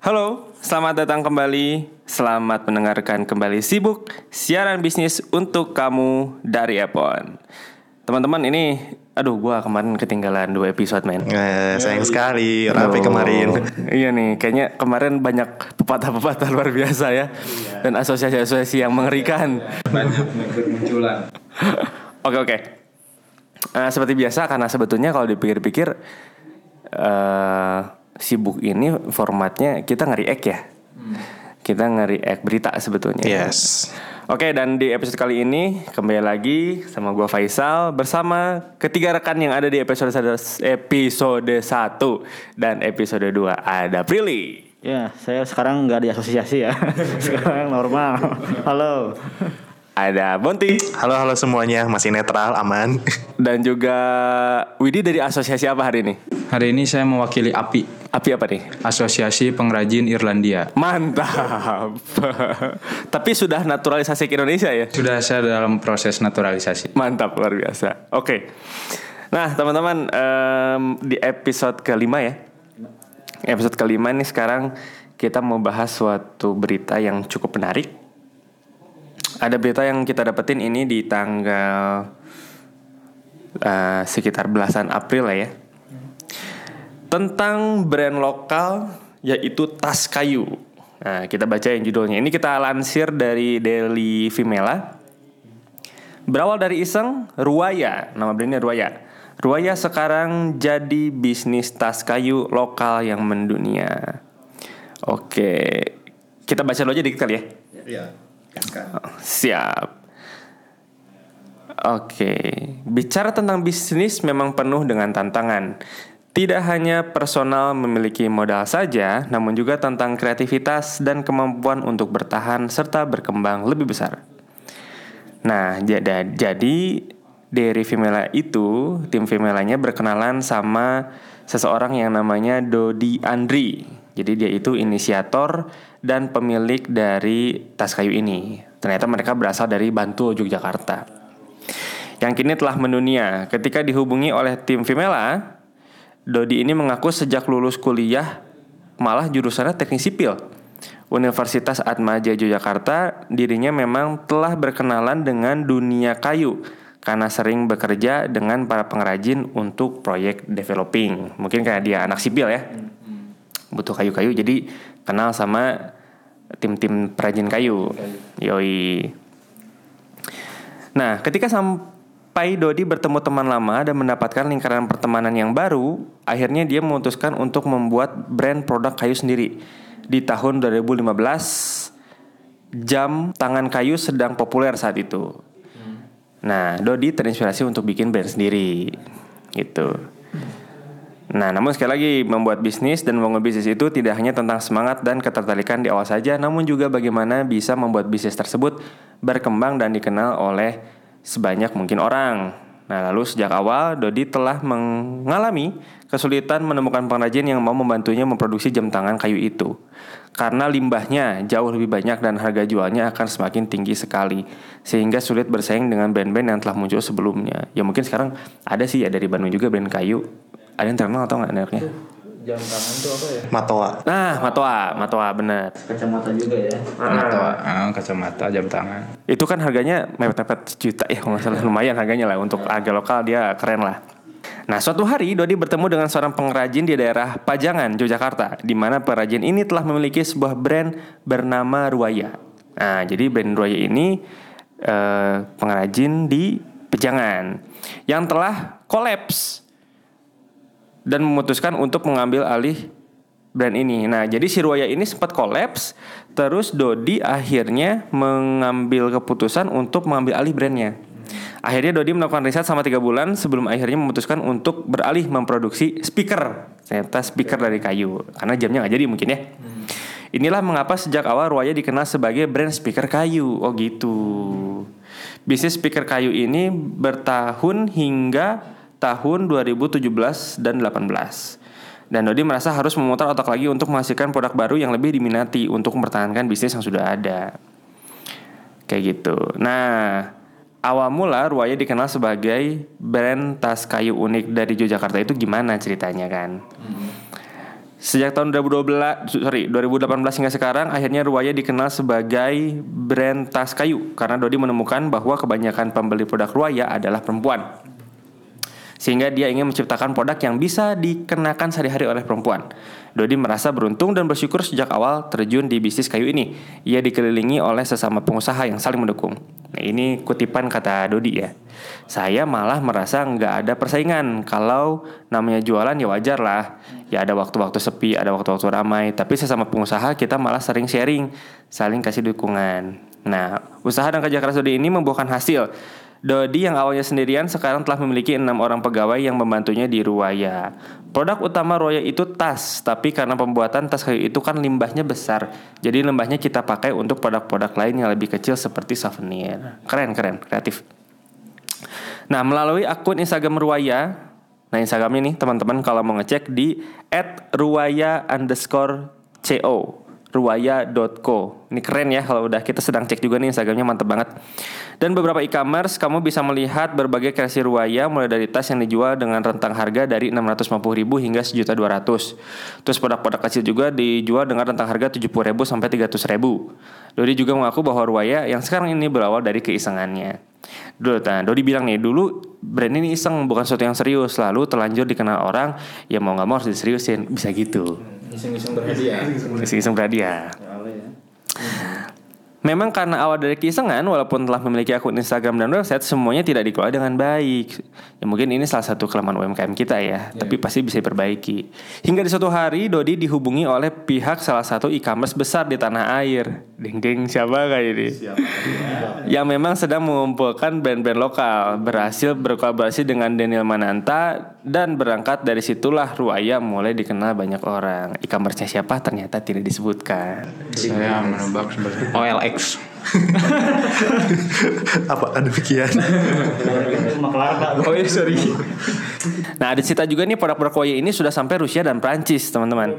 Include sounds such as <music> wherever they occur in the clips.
Halo, selamat datang kembali. Selamat mendengarkan kembali Sibuk, siaran bisnis untuk kamu dari Epon. Teman-teman ini, aduh gua kemarin ketinggalan dua episode men. Eh, sayang sekali, rapi kemarin. <laughs> Iya nih, kayaknya kemarin banyak pepatah-pepatah luar biasa ya. Dan asosiasi-asosiasi yang mengerikan. banyak bermunculan. <laughs> Oke oke. Eh, seperti biasa karena sebetulnya kalau dipikir-pikir eh sibuk ini formatnya kita nge-react ya. Kita nge-react berita sebetulnya. Yes. Oke dan di episode kali ini kembali lagi sama gua Faisal bersama ketiga rekan yang ada di episode episode 1 dan episode 2 ada Prilly. Ya, saya sekarang nggak di asosiasi ya. <laughs> sekarang normal. Halo. Ada Bonti Halo halo semuanya, masih netral, aman. dan juga Widi dari asosiasi apa hari ini? Hari ini saya mewakili API, Api apa nih? Asosiasi Pengrajin Irlandia. Mantap. <laughs> Tapi sudah naturalisasi ke Indonesia ya? Sudah saya dalam proses naturalisasi. Mantap luar biasa. Oke. Nah teman-teman em, di episode kelima ya. Episode kelima nih sekarang kita mau bahas suatu berita yang cukup menarik. Ada berita yang kita dapetin ini di tanggal eh, sekitar belasan April lah ya. Tentang brand lokal yaitu tas kayu. Nah, kita baca yang judulnya. Ini kita lansir dari Daily Vimela. Berawal dari iseng, Ruaya, nama brandnya Ruaya. Ruaya sekarang jadi bisnis tas kayu lokal yang mendunia. Oke, kita baca dulu aja dikit kali ya. Iya. Siap. Oke, bicara tentang bisnis memang penuh dengan tantangan. Tidak hanya personal memiliki modal saja, namun juga tentang kreativitas dan kemampuan untuk bertahan serta berkembang lebih besar. Nah, jadi dari Vimela itu, tim Vimelanya berkenalan sama seseorang yang namanya Dodi Andri. Jadi dia itu inisiator dan pemilik dari tas kayu ini. Ternyata mereka berasal dari Bantul, Yogyakarta. Yang kini telah mendunia. Ketika dihubungi oleh tim Vimela, Dodi ini mengaku sejak lulus kuliah malah jurusannya teknik sipil. Universitas Atmaja Yogyakarta dirinya memang telah berkenalan dengan dunia kayu karena sering bekerja dengan para pengrajin untuk proyek developing. Mungkin kayak dia anak sipil ya. Butuh kayu-kayu jadi kenal sama tim-tim perajin kayu. Yoi. Nah, ketika sampai Dodi bertemu teman lama dan mendapatkan lingkaran pertemanan yang baru, akhirnya dia memutuskan untuk membuat brand produk kayu sendiri. Di tahun 2015, jam tangan kayu sedang populer saat itu. Nah, Dodi terinspirasi untuk bikin brand sendiri. Gitu. Nah, namun sekali lagi membuat bisnis dan membangun bisnis itu tidak hanya tentang semangat dan ketertarikan di awal saja, namun juga bagaimana bisa membuat bisnis tersebut berkembang dan dikenal oleh sebanyak mungkin orang. Nah, lalu sejak awal Dodi telah mengalami kesulitan menemukan pengrajin yang mau membantunya memproduksi jam tangan kayu itu. Karena limbahnya jauh lebih banyak dan harga jualnya akan semakin tinggi sekali. Sehingga sulit bersaing dengan band-band yang telah muncul sebelumnya. Ya mungkin sekarang ada sih ya dari Bandung juga band kayu. Ada yang terkenal atau nggak mereknya? Jam tangan tuh apa ya? Matoa. Nah, Matoa, Matoa bener. Kacamata juga ya. Kacamata, ah, kacamata, jam tangan. Itu kan harganya mepet-mepet sejuta ya kalau nggak salah lumayan harganya lah untuk harga lokal dia keren lah. Nah suatu hari Dodi bertemu dengan seorang pengrajin di daerah Pajangan, Yogyakarta di mana pengrajin ini telah memiliki sebuah brand bernama Ruaya. Nah jadi brand Ruaya ini eh, pengrajin di Pajangan yang telah kolaps dan memutuskan untuk mengambil alih brand ini. Nah, jadi si Ruaya ini sempat kolaps, terus Dodi akhirnya mengambil keputusan untuk mengambil alih brandnya. Akhirnya Dodi melakukan riset selama tiga bulan sebelum akhirnya memutuskan untuk beralih memproduksi speaker. Ternyata speaker dari kayu, karena jamnya nggak jadi mungkin ya. Inilah mengapa sejak awal Ruaya dikenal sebagai brand speaker kayu. Oh gitu. Bisnis speaker kayu ini bertahun hingga tahun 2017 dan 18. Dan Dodi merasa harus memutar otak lagi untuk menghasilkan produk baru yang lebih diminati untuk mempertahankan bisnis yang sudah ada. Kayak gitu. Nah, awal mula Ruaya dikenal sebagai brand tas kayu unik dari Yogyakarta itu gimana ceritanya kan? Sejak tahun 2012, sorry 2018 hingga sekarang, akhirnya Ruaya dikenal sebagai brand tas kayu karena Dodi menemukan bahwa kebanyakan pembeli produk Ruaya adalah perempuan. Sehingga dia ingin menciptakan produk yang bisa dikenakan sehari-hari oleh perempuan. Dodi merasa beruntung dan bersyukur sejak awal terjun di bisnis kayu ini. Ia dikelilingi oleh sesama pengusaha yang saling mendukung. Nah ini kutipan kata Dodi ya. Saya malah merasa nggak ada persaingan. Kalau namanya jualan ya wajar lah. Ya ada waktu-waktu sepi, ada waktu-waktu ramai. Tapi sesama pengusaha kita malah sering sharing, saling kasih dukungan. Nah, usaha dan kerja keras Dodi ini membuahkan hasil. Dodi yang awalnya sendirian sekarang telah memiliki enam orang pegawai yang membantunya di Ruaya. Produk utama Ruaya itu tas, tapi karena pembuatan tas kayu itu kan limbahnya besar, jadi limbahnya kita pakai untuk produk-produk lain yang lebih kecil seperti souvenir. Keren, keren, kreatif. Nah, melalui akun Instagram Ruaya, nah Instagram ini teman-teman kalau mau ngecek di @ruaya underscore co ruaya.co. Ini keren ya kalau udah kita sedang cek juga nih Instagramnya mantep banget. Dan beberapa e-commerce kamu bisa melihat berbagai kreasi Ruaya mulai dari tas yang dijual dengan rentang harga dari 650.000 hingga 1.200. Terus produk-produk kecil juga dijual dengan rentang harga 70.000 sampai 300.000. Dodi juga mengaku bahwa Ruaya yang sekarang ini berawal dari keisengannya. Dulu, nah, Dodi bilang nih dulu brand ini iseng bukan sesuatu yang serius lalu terlanjur dikenal orang ya mau nggak mau harus diseriusin bisa gitu. Iseng-iseng berhadiah. Iseng-iseng berhadiah. Memang karena awal dari keisengan, walaupun telah memiliki akun Instagram dan website, semuanya tidak dikelola dengan baik. Ya mungkin ini salah satu kelemahan UMKM kita ya, tapi pasti bisa diperbaiki. Hingga di suatu hari, Dodi dihubungi oleh pihak salah satu e-commerce besar di tanah air. Ding ding siapa kayak ini? Yang memang sedang mengumpulkan brand-brand lokal, berhasil berkolaborasi dengan Daniel Mananta dan berangkat dari situlah Ruaya mulai dikenal banyak orang. E-commerce-nya siapa ternyata tidak disebutkan. Saya menebak sebenarnya OLX. <laughs> Apa demikian? Oh iya sorry. Nah, ada cerita juga nih produk-produk Ruaya ini sudah sampai Rusia dan Prancis, teman-teman.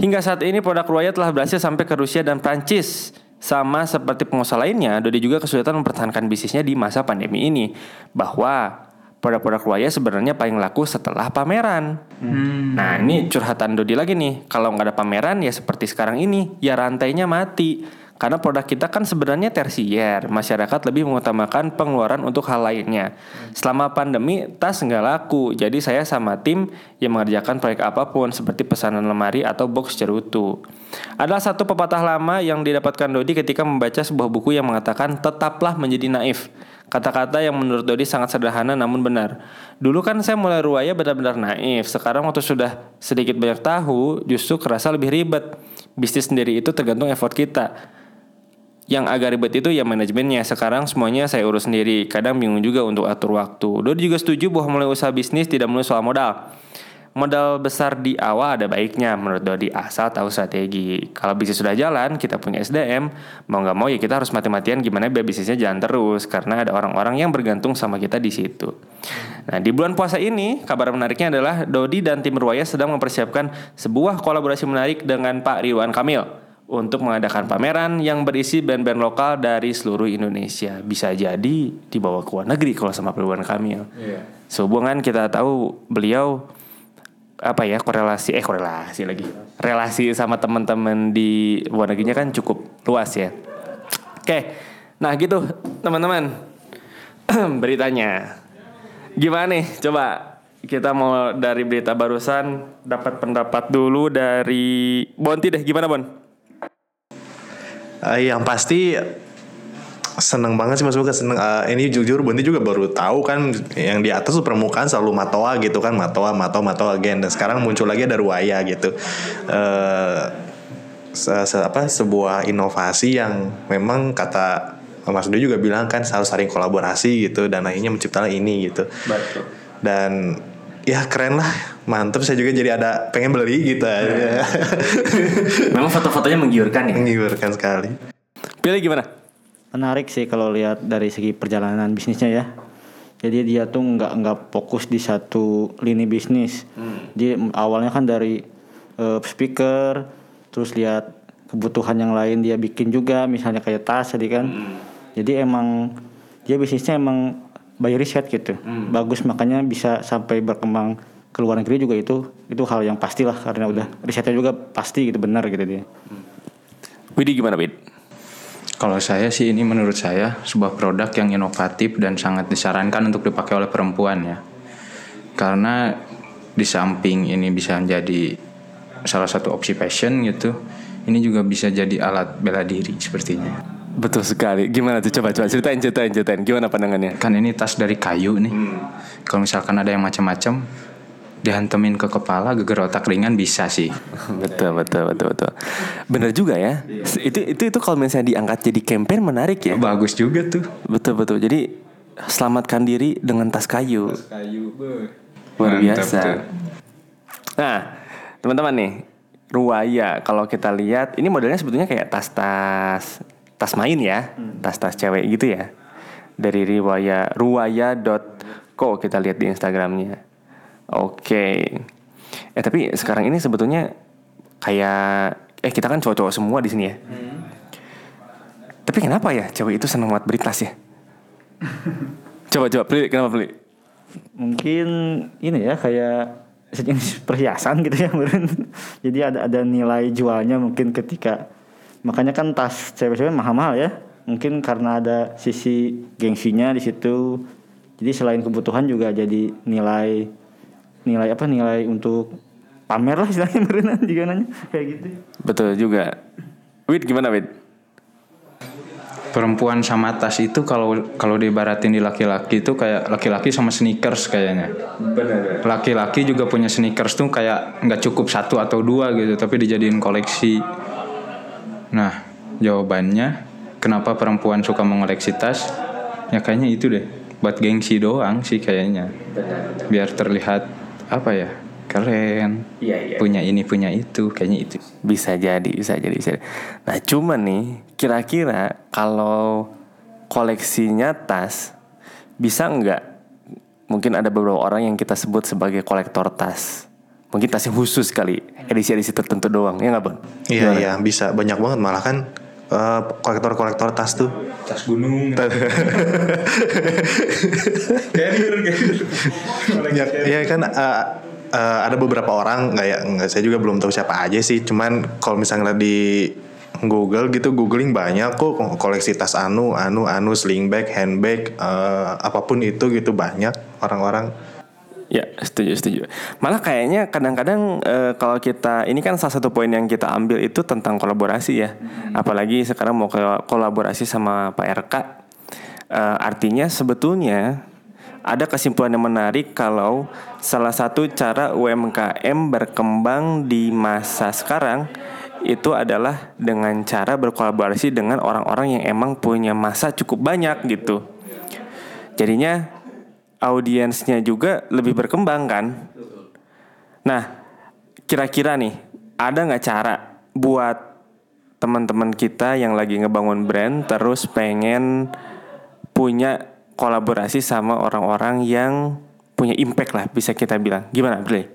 Hingga saat ini produk Ruaya telah berhasil sampai ke Rusia dan Prancis. Sama seperti pengusaha lainnya, Dodi juga kesulitan mempertahankan bisnisnya di masa pandemi ini. Bahwa produk-produk Ruaya sebenarnya paling laku setelah pameran. Nah, ini curhatan Dodi lagi nih. Kalau nggak ada pameran ya seperti sekarang ini, ya rantainya mati. Karena produk kita kan sebenarnya tersier, masyarakat lebih mengutamakan pengeluaran untuk hal lainnya. Selama pandemi, tas nggak laku, jadi saya sama tim yang mengerjakan proyek apa pun seperti pesanan lemari atau box cerutu. Adalah satu pepatah lama yang didapatkan Dodi ketika membaca sebuah buku yang mengatakan tetaplah menjadi naif. Kata-kata yang menurut Dodi sangat sederhana namun benar. Dulu kan saya mulai ruaya benar-benar naif. Sekarang waktu sudah sedikit banyak tahu, justru kerasa lebih ribet. Bisnis sendiri itu tergantung effort kita. Yang agak ribet itu ya manajemennya. Sekarang semuanya saya urus sendiri. Kadang bingung juga untuk atur waktu. Dodi juga setuju bahwa mulai usaha bisnis tidak melulu soal modal. Modal besar di awal ada baiknya menurut Dodi asal tahu strategi. Kalau bisnis sudah jalan, kita punya SDM, mau nggak mau ya kita harus mati-matian gimana biar bisnisnya jalan terus karena ada orang-orang yang bergantung sama kita di situ. Nah, di bulan puasa ini, kabar menariknya adalah Dodi dan tim Ruaya sedang mempersiapkan sebuah kolaborasi menarik dengan Pak Ridwan Kamil untuk mengadakan pameran yang berisi band-band lokal dari seluruh Indonesia. Bisa jadi dibawa ke luar negeri kalau sama Ridwan Kamil. Sehubungan kita tahu beliau apa ya korelasi eh korelasi lagi relasi sama teman-teman di luar negerinya kan cukup luas ya. Oke, nah gitu teman-teman <clears throat> beritanya gimana nih coba kita mau dari berita barusan dapat pendapat dulu dari Bonti deh gimana Bon? Eh, yang pasti seneng banget sih mas Buka seneng Eh, ini jujur Bonti juga baru tahu kan yang di atas tuh permukaan selalu Matoa gitu kan Matoa Matoa Matoa again. Dan sekarang muncul lagi ada Ruaya gitu. Eh se- se- apa sebuah inovasi yang memang kata Mas Dwi juga bilang kan harus saling kolaborasi gitu dan akhirnya menciptakan ini gitu. Betul. dan ya keren lah mantep saya juga jadi ada pengen beli gitu aja <laughs> Memang foto-fotonya menggiurkan ya. menggiurkan sekali Pilih gimana? Menarik sih kalau lihat dari segi perjalanan bisnisnya ya. Jadi dia tuh nggak nggak fokus di satu lini bisnis. Dia awalnya kan dari eh, speaker, terus lihat kebutuhan yang lain dia bikin juga, misalnya kayak tas tadi kan. Jadi emang dia bisnisnya emang by riset gitu. Bagus makanya bisa sampai berkembang ke luar negeri juga itu itu hal yang pastilah karena udah risetnya juga pasti gitu benar gitu dia. Widi gimana Wid? Kalau saya sih ini menurut saya sebuah produk yang inovatif dan sangat disarankan untuk dipakai oleh perempuan ya. Karena di samping ini bisa menjadi salah satu opsi fashion gitu, ini juga bisa jadi alat bela diri sepertinya. Betul sekali. Gimana tuh coba coba ceritain ceritain ceritain. Gimana pandangannya? Kan ini tas dari kayu nih. Kalau misalkan ada yang macam-macam dihantemin ke kepala geger otak ringan bisa sih. <laughs> betul betul betul betul. Bener juga ya. Itu itu itu kalau misalnya diangkat jadi campaign menarik ya. Bagus juga tuh. Betul betul. Jadi selamatkan diri dengan tas kayu. Kayu, Luar biasa. Nah, teman-teman nih, Ruaya kalau kita lihat ini modelnya sebetulnya kayak tas-tas tas main ya, tas-tas cewek gitu ya. Dari Riwaya ruaya.co kita lihat di Instagramnya. Oke. Eh tapi sekarang ini sebetulnya kayak eh kita kan cowok-cowok semua di sini ya. Tapi kenapa ya cewek itu senang banget beli tas ya? coba coba beli kenapa beli? Mungkin ini ya kayak sejenis perhiasan gitu ya meren. Jadi ada ada nilai jualnya mungkin ketika makanya kan tas cewek-cewek mahal-mahal ya. Mungkin karena ada sisi gengsinya di situ. Jadi selain kebutuhan juga jadi nilai nilai apa nilai untuk pamer lah istilahnya <laughs> berenang juga nanya kayak gitu. Betul juga. Wid gimana Wid? Perempuan sama tas itu kalau kalau diibaratin di laki-laki itu kayak laki-laki sama sneakers kayaknya. Laki-laki juga punya sneakers tuh kayak nggak cukup satu atau dua gitu, tapi dijadiin koleksi. Nah, jawabannya kenapa perempuan suka mengoleksi tas? Ya kayaknya itu deh, buat gengsi doang sih kayaknya. Biar terlihat apa ya? Keren. Punya ini, punya itu, kayaknya itu. Bisa jadi, bisa jadi, bisa. jadi. Nah, cuman nih, kira-kira kalau koleksinya tas bisa nggak? Mungkin ada beberapa orang yang kita sebut sebagai kolektor tas. Mungkin tasnya khusus kali, edisi-edisi tertentu doang, ya nggak bang? Iya iya bisa banyak banget malah kan eh, kolektor-kolektor tas tuh. Tas gunung. <laughs> ya, ya kan eh, eh, ada beberapa orang kayak nggak saya juga belum tahu siapa aja sih. Cuman kalau misalnya di Google gitu googling banyak kok koleksi tas anu anu anu sling bag handbag eh, apa pun itu gitu banyak orang-orang Ya, setuju, setuju. Malah kayaknya kadang-kadang eh, kalau kita ini kan salah satu poin yang kita ambil itu tentang kolaborasi ya. Apalagi sekarang mau ke- kolaborasi sama Pak RK. Eh, artinya sebetulnya ada kesimpulan yang menarik kalau salah satu cara UMKM berkembang di masa sekarang itu adalah dengan cara berkolaborasi dengan orang-orang yang emang punya masa cukup banyak gitu. Jadinya audiensnya juga lebih berkembang kan. Nah, kira-kira nih ada nggak cara buat teman-teman kita yang lagi ngebangun brand terus pengen punya kolaborasi sama orang-orang yang punya impact lah bisa kita bilang. Gimana, Bre?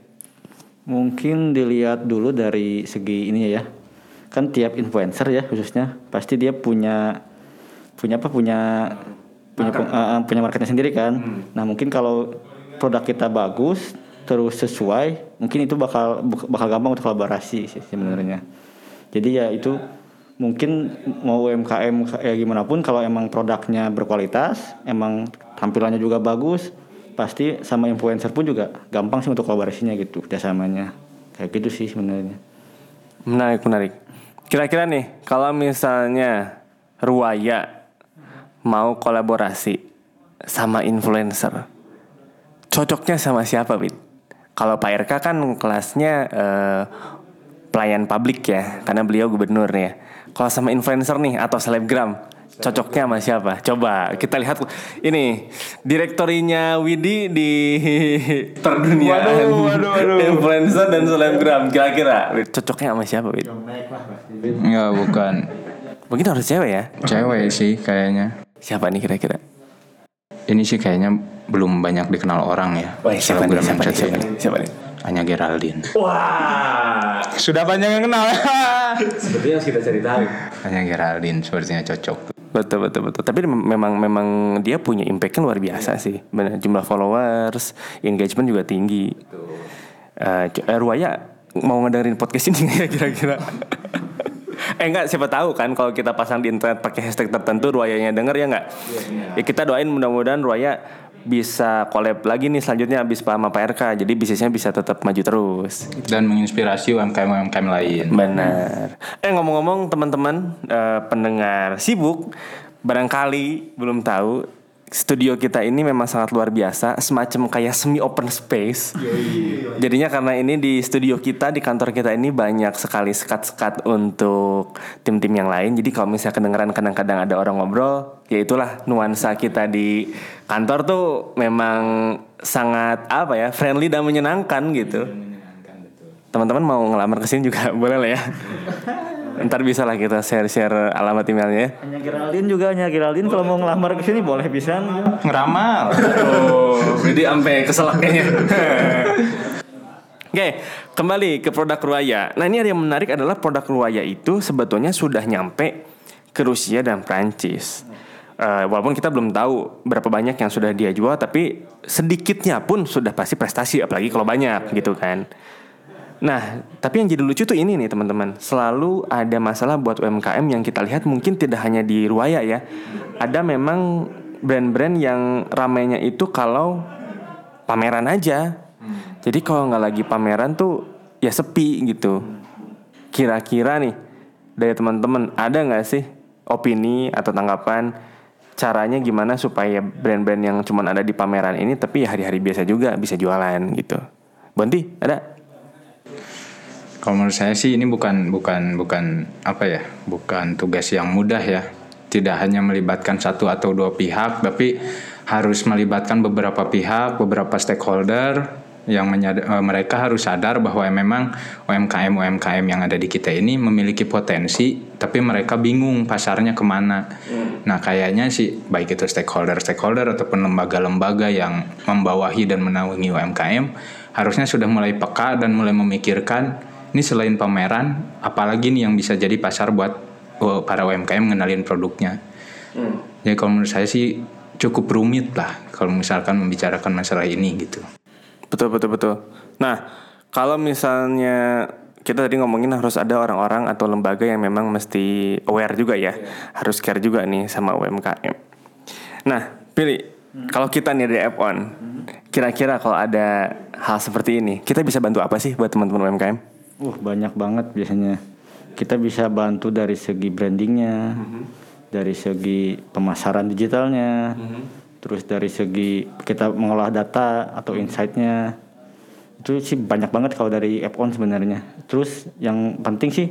Mungkin dilihat dulu dari segi ini ya. Kan tiap influencer ya khususnya pasti dia punya punya apa punya punya eh, punya marketnya sendiri kan. Nah, mungkin kalau produk kita bagus terus sesuai, mungkin itu bakal bakal gampang untuk kolaborasi sih sebenarnya. Jadi ya itu mungkin mau UMKM ya gimana pun kalau emang produknya berkualitas, emang tampilannya juga bagus, pasti sama influencer pun juga gampang sih untuk kolaborasinya gitu, kerjasamanya. Kayak gitu sih sebenarnya. Menarik, menarik. Kira-kira nih, kalau misalnya Ruaya mau kolaborasi sama influencer, cocoknya sama siapa, Wid? Kalau Pak RK kan kelasnya eh, pelayan publik ya, karena beliau gubernur ya. Kalau sama influencer nih atau selebgram, cocoknya sama siapa? Coba kita lihat ini direktorinya Widi di <laughs> perduniaan <laughs> influencer dan selebgram. Kira-kira cocoknya sama siapa, Wid? Enggak, bukan. Mungkin harus cewek ya? Cewek sih kayaknya. Siapa nih kira-kira? Ini sih kayaknya belum banyak dikenal orang ya. siapa nih? Selebgram Siapa yang nih? satu Siapa ini. nih? Siapa nih? Anya Geraldine. Wah, Sudah banyak yang kenal. <laughs> sepertinya harus kita cari tahu. Anya Geraldine sepertinya cocok. Betul betul betul. Tapi mem- memang memang dia punya impactnya luar biasa sih. Benar jumlah followers, engagement juga tinggi. Eh, c- eh, Ruaya mau ngedengerin podcast ini nggak ya kira-kira? <laughs> eh enggak siapa tahu kan kalau kita pasang di internet pakai hashtag tertentu Ruayanya denger ya enggak? Ya kita doain mudah-mudahan Ruaya bisa collab lagi nih selanjutnya habis sama Pak RK jadi bisnisnya bisa tetap maju terus. dan menginspirasi UMKM UMKM lain. Benar. Eh ngomong-ngomong teman-teman eh, pendengar sibuk, barangkali belum tahu studio kita ini memang sangat luar biasa, semacam kayak semi open space. Jadinya karena ini di studio kita di kantor kita ini banyak sekali sekat-sekat untuk tim-tim yang lain. Jadi kalau misalnya kedengeran kadang-kadang ada orang ngobrol, ya itulah nuansa kita di kantor tuh memang sangat apa ya, friendly dan menyenangkan gitu teman-teman mau ngelamar ke sini juga <laughs> boleh lah ya. <laughs> Ntar bisa lah kita share-share alamat emailnya. ya. Hanya Geraldine juga, hanya Geraldine kalau mau ngelamar ke sini boleh bisa. Ngeramal. Oh, jadi sampai keselak kayaknya. Oke, kembali ke produk Ruaya. Nah ini ada yang menarik adalah produk Ruaya itu sebetulnya sudah nyampe ke Rusia dan Prancis. Eh, walaupun kita belum tahu berapa banyak yang sudah dia jual, tapi sedikitnya pun sudah pasti prestasi, apalagi kalau banyak gitu kan. Nah, tapi yang jadi lucu tuh ini nih teman-teman. Selalu ada masalah buat UMKM yang kita lihat mungkin tidak hanya di Ruaya ya. Ada memang brand-brand yang ramainya itu kalau pameran aja. Jadi kalau nggak lagi pameran tuh ya sepi gitu. Kira-kira nih dari teman-teman ada nggak sih opini atau tanggapan caranya gimana supaya brand-brand yang cuman ada di pameran ini tapi ya hari-hari biasa juga bisa jualan gitu. Bonti, ada? Kalau menurut saya sih ini bukan bukan bukan apa ya, bukan tugas yang mudah ya. Tidak hanya melibatkan satu atau dua pihak, tapi harus melibatkan beberapa pihak, beberapa stakeholder yang menyad- eh, mereka harus sadar bahwa memang UMKM UMKM yang ada di kita ini memiliki potensi, tapi mereka bingung pasarnya ke mana. Nah kayaknya sih baik itu stakeholder stakeholder ataupun lembaga-lembaga yang membawahi dan menaungi UMKM harusnya sudah mulai peka dan mulai memikirkan ini selain pameran, apalagi nih yang bisa jadi pasar buat oh, para UMKM ngenalin produknya. Jadi kalau menurut saya sih cukup rumit lah kalau misalkan membicarakan masalah ini gitu. Betul betul betul. Nah, kalau misalnya kita tadi ngomongin harus ada orang-orang atau lembaga yang memang mesti aware juga ya, harus care juga nih sama UMKM. Nah, pilih kalau kita nih dari App On, kira-kira kalau ada hal seperti ini, kita bisa bantu apa sih buat teman-teman UMKM? Uh banyak banget biasanya. Kita bisa bantu dari segi brandingnya, dari segi pemasaran digitalnya, terus dari segi kita mengolah data atau insight-nya. Itu sih banyak banget kalau dari app on sebenarnya. Terus yang penting sih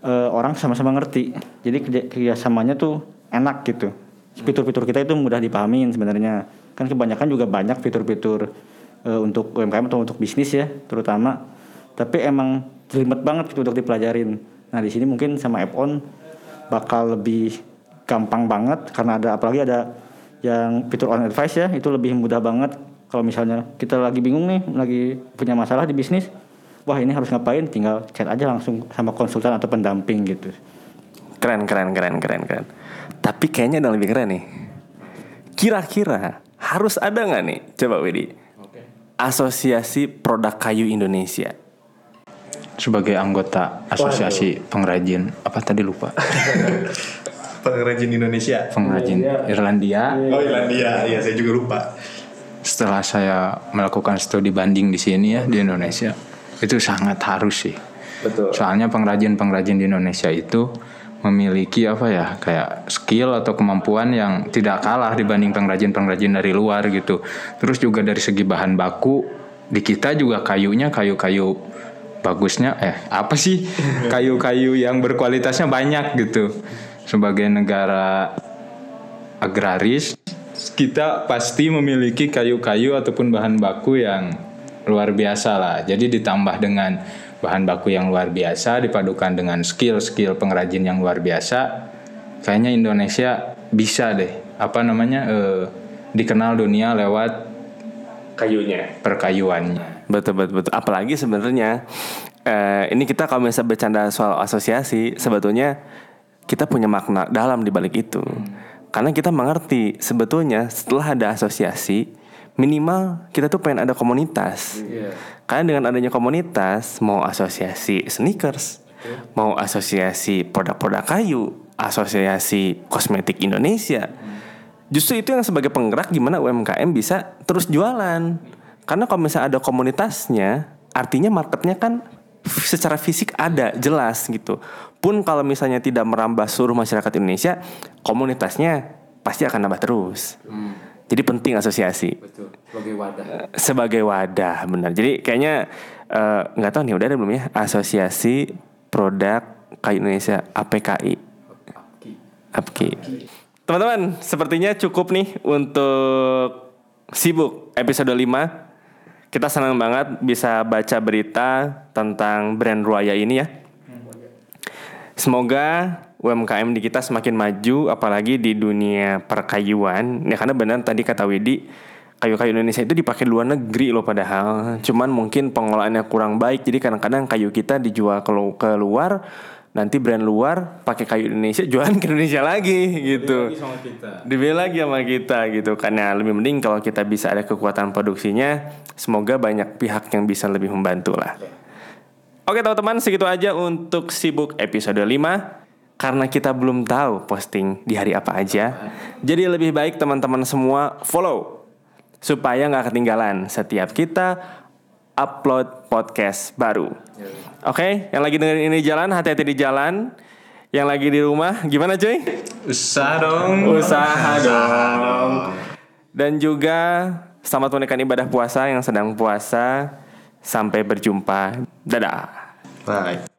eh, orang sama-sama ngerti. Jadi kerja kerjasamanya tuh enak gitu. Fitur-fitur kita itu mudah dipahamin sebenarnya. Kan kebanyakan juga banyak fitur-fitur eh, untuk UMKM atau untuk bisnis ya, terutama. Tapi emang jelimet banget gitu untuk dipelajarin. Nah di sini mungkin sama app on bakal lebih gampang banget karena ada apalagi ada yang fitur on advice ya itu lebih mudah banget kalau misalnya kita lagi bingung nih lagi punya masalah di bisnis wah ini harus ngapain tinggal chat aja langsung sama konsultan atau pendamping gitu Keren, keren, keren, keren, keren. Tapi kayaknya ada yang lebih keren nih. Kira-kira harus ada nggak nih? Coba Widi. Asosiasi Produk Kayu Indonesia. Sebagai anggota asosiasi pengrajin apa tadi lupa <laughs> Pengrajin Indonesia. pengrajin Irlandia Oh Irlandia, iya saya juga lupa. setelah saya melakukan studi banding di sini ya di Indonesia itu sangat harus sih. Betul. Soalnya pengrajin-pengrajin di Indonesia itu memiliki apa ya kayak skill atau kemampuan yang tidak kalah dibanding pengrajin-pengrajin dari luar gitu. Terus juga dari segi bahan baku di kita juga kayunya kayu-kayu bagusnya eh apa sih kayu-kayu yang berkualitasnya banyak gitu. Sebagai negara agraris kita pasti memiliki kayu-kayu ataupun bahan baku yang luar biasa lah. Jadi ditambah dengan bahan baku yang luar biasa dipadukan dengan skill-skill pengrajin yang luar biasa, kayaknya Indonesia bisa deh apa namanya eh, dikenal dunia lewat Kayunya. perkayuannya. Betul betul betul. Apalagi sebenarnya eh, ini kita kalau misalnya bercanda soal asosiasi, sebetulnya kita punya makna dalam di balik itu. Karena kita mengerti sebetulnya setelah ada asosiasi, minimal kita tuh pengen ada komunitas. Karena dengan adanya komunitas, mau asosiasi sneakers, mau asosiasi produk-produk kayu, asosiasi kosmetik Indonesia. Justru itu yang sebagai penggerak gimana UMKM bisa terus jualan. Karena kalau misalnya ada komunitasnya, artinya marketnya kan secara fisik ada jelas gitu. Pun kalau misalnya tidak merambah seluruh masyarakat Indonesia, komunitasnya pasti akan nambah terus. Jadi penting asosiasi Betul. Sebagai wadah. sebagai wadah benar. Jadi kayaknya eh, nggak tahu nih udah ada belum ya asosiasi produk kayu Indonesia APKI. APKI. Teman-teman, sepertinya cukup nih untuk sibuk episode 5. Kita senang banget bisa baca berita tentang brand Ruaya ini ya. Semoga UMKM di kita semakin maju apalagi di dunia perkayuan. Ya karena benar tadi kata Widi, kayu-kayu Indonesia itu dipakai di luar negeri loh padahal. Cuman mungkin pengelolaannya kurang baik. Jadi kadang-kadang kayu kita dijual ke luar, nanti brand luar pakai kayu Indonesia <laughs> jualan ke Indonesia lagi gitu. Dibeli lagi sama kita gitu. Karena lebih mending kalau kita bisa ada kekuatan produksinya, semoga banyak pihak yang bisa lebih membantu lah. Oke teman-teman segitu aja untuk sibuk episode 5 Karena kita belum tahu posting di hari apa aja Jadi lebih baik teman-teman semua follow Supaya nggak ketinggalan setiap kita upload podcast baru. Oke yang lagi dengerin ini jalan hati-hati di jalan. Yang lagi di rumah gimana cuy? Usaha dong. Usaha dong. Dan juga selamat menunaikan ibadah puasa yang sedang puasa. Sampai berjumpa. Dadah. Bye.